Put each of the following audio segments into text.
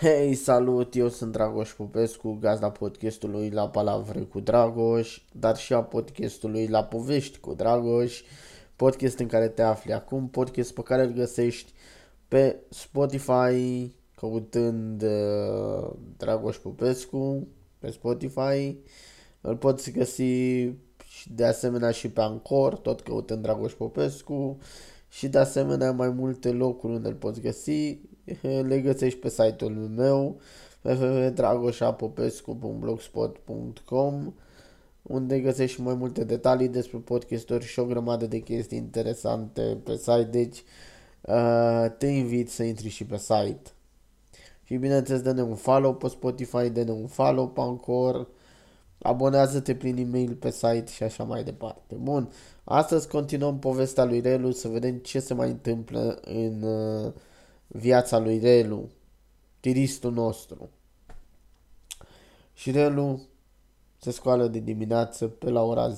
Hei, salut, eu sunt Dragoș Popescu, gazda podcastului La Palavre cu Dragoș, dar și a podcastului La Povești cu Dragoș, podcast în care te afli acum, podcast pe care îl găsești pe Spotify, căutând uh, Dragoș Popescu pe Spotify, îl poți găsi și de asemenea și pe Ancor, tot căutând Dragoș Popescu și de asemenea mai multe locuri unde îl poți găsi, le găsești pe site-ul meu www.dragoșapopescu.blogspot.com unde găsești mai multe detalii despre podcasturi și o grămadă de chestii interesante pe site, deci uh, te invit să intri și pe site. Și bineînțeles, dă-ne un follow pe Spotify, dă-ne un follow pe Anchor, abonează-te prin e-mail pe site și așa mai departe. Bun, astăzi continuăm povestea lui Relu să vedem ce se mai întâmplă în uh, viața lui Relu, tiristul nostru. Și Relu se scoală de dimineață pe la ora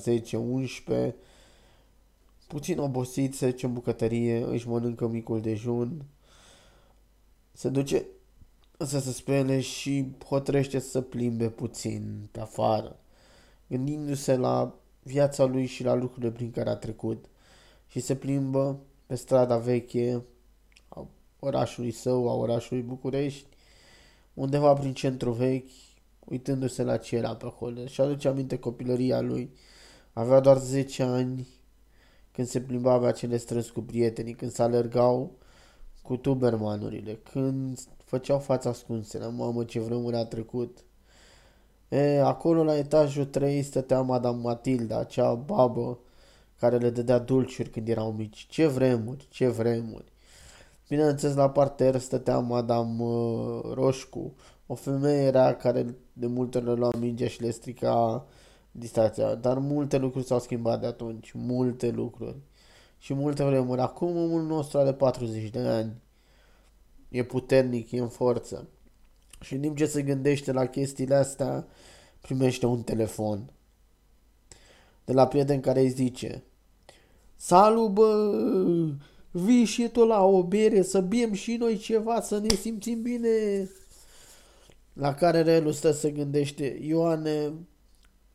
10-11, puțin obosit, se duce în bucătărie, își mănâncă micul dejun, se duce să se spele și hotărăște să plimbe puțin pe afară, gândindu-se la viața lui și la lucrurile prin care a trecut și se plimbă pe strada veche a orașului său, a orașului București, undeva prin centru vechi, uitându-se la ce era pe acolo. Și aduce aminte copilăria lui. Avea doar 10 ani când se plimba pe acele străzi cu prietenii, când se alergau cu tubermanurile, când făceau fața ascunse la mamă ce vremuri a trecut. E, acolo la etajul 3 stătea Madame Matilda, acea babă care le dădea dulciuri când erau mici. Ce vremuri, ce vremuri. Bineînțeles, la parter stătea Madame uh, Roșcu, o femeie era care de multe ori le lua mingea și le strica distracția, dar multe lucruri s-au schimbat de atunci, multe lucruri. Și multe vremuri. Acum omul nostru are 40 de ani. E puternic, e în forță. Și în timp ce se gândește la chestiile astea, primește un telefon. De la prieten care îi zice Salut, bă! Vii și tu la o bere să bem și noi ceva, să ne simțim bine. La care Relu stă să gândește, Ioane,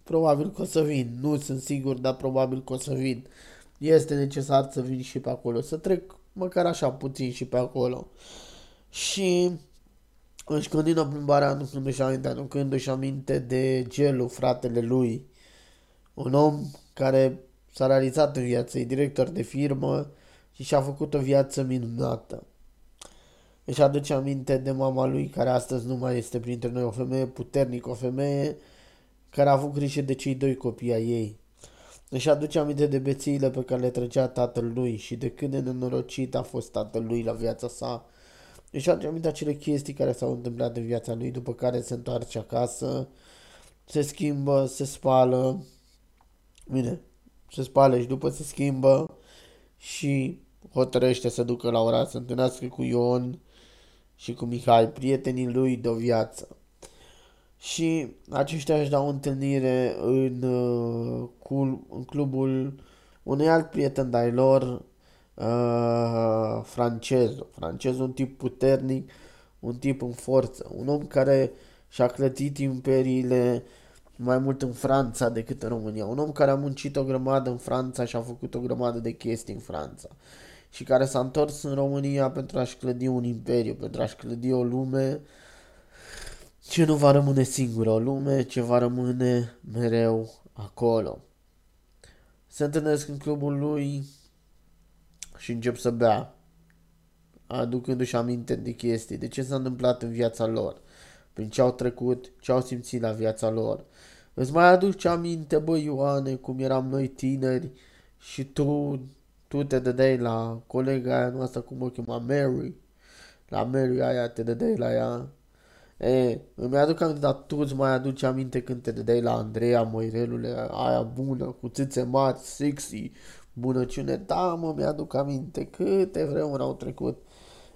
probabil că o să vin, nu sunt sigur, dar probabil că o să vin. Este necesar să vin și pe acolo, să trec măcar așa puțin și pe acolo. Și își continuă plimbarea aducându-și aminte, aducându-și aminte de Gelu, fratele lui. Un om care s-a realizat în viață, e director de firmă și și-a făcut o viață minunată. Își aduce aminte de mama lui, care astăzi nu mai este printre noi, o femeie puternică, o femeie care a avut grijă de cei doi copii ai ei. Își aduce aminte de bețiile pe care le trăgea tatăl lui și de cât de nenorocit a fost tatăl lui la viața sa. Își aduce aminte acele chestii care s-au întâmplat în viața lui, după care se întoarce acasă, se schimbă, se spală, bine, se spală și după se schimbă și hotărăște să ducă la oraș să întâlnească cu Ion și cu Mihai, prietenii lui de o viață. Și aceștia își dau întâlnire în, uh, cu, în clubul unui alt prieten de-ai lor, uh, francez. Francez, un tip puternic, un tip în forță, un om care și-a clătit imperiile mai mult în Franța decât în România. Un om care a muncit o grămadă în Franța și a făcut o grămadă de chestii în Franța. Și care s-a întors în România pentru a-și clădi un imperiu, pentru a-și clădi o lume ce nu va rămâne singură, o lume ce va rămâne mereu acolo. Se întâlnesc în clubul lui și încep să bea, aducându-și aminte de chestii, de ce s-a întâmplat în viața lor, prin ce au trecut, ce au simțit la viața lor. Îți mai aduci aminte, bă, Ioane, cum eram noi tineri și tu, tu te dădeai la colega aia noastră, cum o chema, Mary. La Mary aia te dădeai la ea. E, îmi aduc aminte, dar tu îți mai aduci aminte când te dădeai la Andreea Moirelule, aia bună, cu țâțe mari, sexy, bunăciune. Da, mă, mi-aduc aminte câte vremuri au trecut.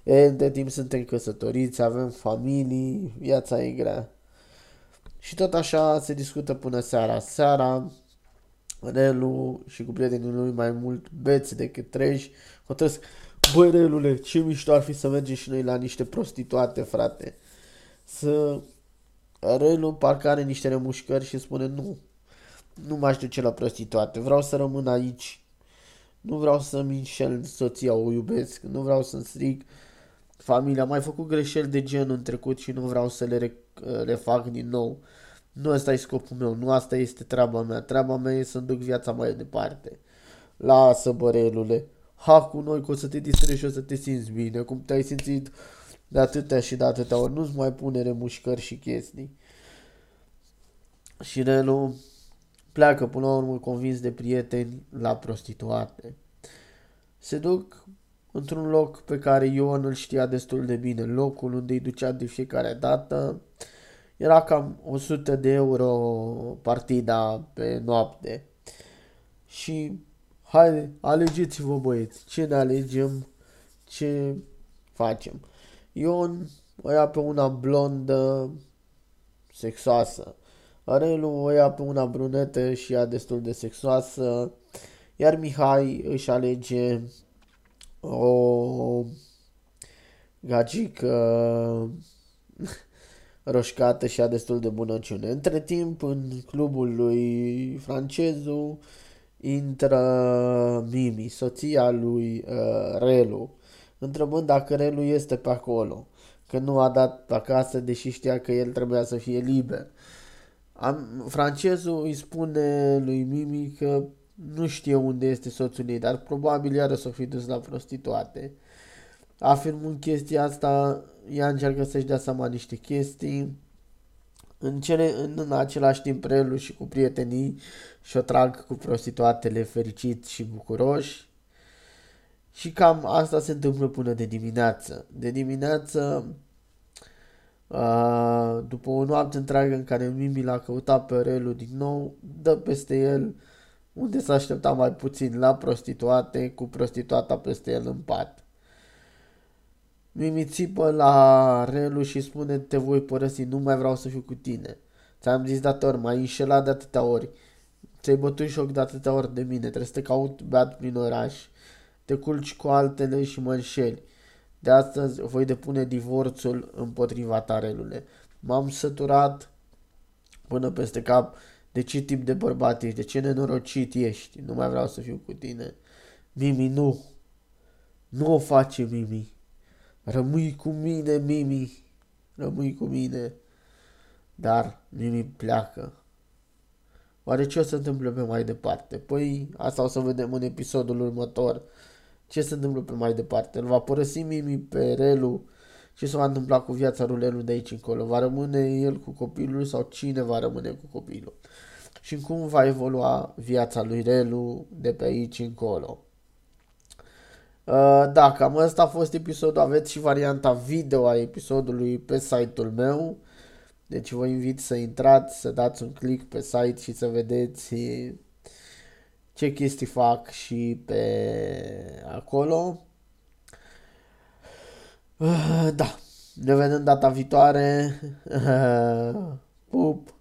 E, de timp suntem căsătoriți, avem familii, viața e grea. Și tot așa se discută până seara. Seara, Relu și cu prietenii lui mai mult beți decât treji, hotărăsc, băi, Relule, ce mișto ar fi să mergem și noi la niște prostituate, frate. să Relu parcă are niște remușcări și spune nu, nu m-aș duce la prostituate, vreau să rămân aici. Nu vreau să-mi înșel soția, o iubesc, nu vreau să-mi stric familia. Am mai făcut greșeli de gen în trecut și nu vreau să le refac din nou. Nu asta e scopul meu, nu asta este treaba mea. Treaba mea e să-mi duc viața mai departe. Lasă, bărelule, ha cu noi că o să te distrezi și o să te simți bine, cum te-ai simțit de atâtea și de atâtea ori. Nu-ți mai pune remușcări și chestii. Și Relu pleacă până la urmă convins de prieteni la prostituate. Se duc într-un loc pe care Ion îl știa destul de bine, locul unde îi ducea de fiecare dată. Era cam 100 de euro partida pe noapte. Și haide, alegeți-vă băieți, ce ne alegem, ce facem. Ion o ia pe una blondă, sexoasă. Arelu o ia pe una brunetă și ea destul de sexoasă. Iar Mihai își alege o gagică roșcată și a destul de bunăciune. Între timp, în clubul lui Francezu intră Mimi, soția lui uh, Relu, întrebând dacă Relu este pe acolo, că nu a dat acasă, deși știa că el trebuia să fie liber. Am, francezul îi spune lui Mimi că nu știe unde este soțul ei, dar probabil iară s-o fi dus la prostituate. Afirmând chestia asta, ea încearcă să-și dea seama niște chestii. În, cele, în, în același timp, Relu și cu prietenii și-o trag cu prostituatele fericiți și bucuroși. Și cam asta se întâmplă până de dimineață. De dimineață, după o noapte întreagă în care Mimi l-a căutat pe Relu din nou, dă peste el unde s-a așteptat mai puțin la prostituate, cu prostituata peste el în pat. Mimi țipă la Relu și spune te voi părăsi, nu mai vreau să fiu cu tine. Ți-am zis dator, m-ai înșelat de atâtea ori. Ți-ai bătut șoc de atâtea ori de mine, trebuie să te caut beat prin oraș. Te culci cu altele și mă înșeli. De astăzi voi depune divorțul împotriva ta, Relule. M-am săturat până peste cap de ce tip de bărbat ești, de ce nenorocit ești, nu mai vreau să fiu cu tine. Mimi, nu. Nu o face, Mimi. Rămâi cu mine, Mimi. Rămâi cu mine. Dar Mimi pleacă. Oare ce o să se întâmple pe mai departe? Păi asta o să vedem în episodul următor. Ce se întâmplă pe mai departe? Îl va părăsi Mimi pe Relu? Ce se va întâmpla cu viața lui Relu de aici încolo? Va rămâne el cu copilul sau cine va rămâne cu copilul? Și cum va evolua viața lui Relu de pe aici încolo? Uh, da, cam asta a fost episodul. Aveți și varianta video a episodului pe site-ul meu. Deci vă invit să intrați, să dați un click pe site și să vedeți ce chestii fac și pe acolo. Uh, da, ne vedem data viitoare. Pup!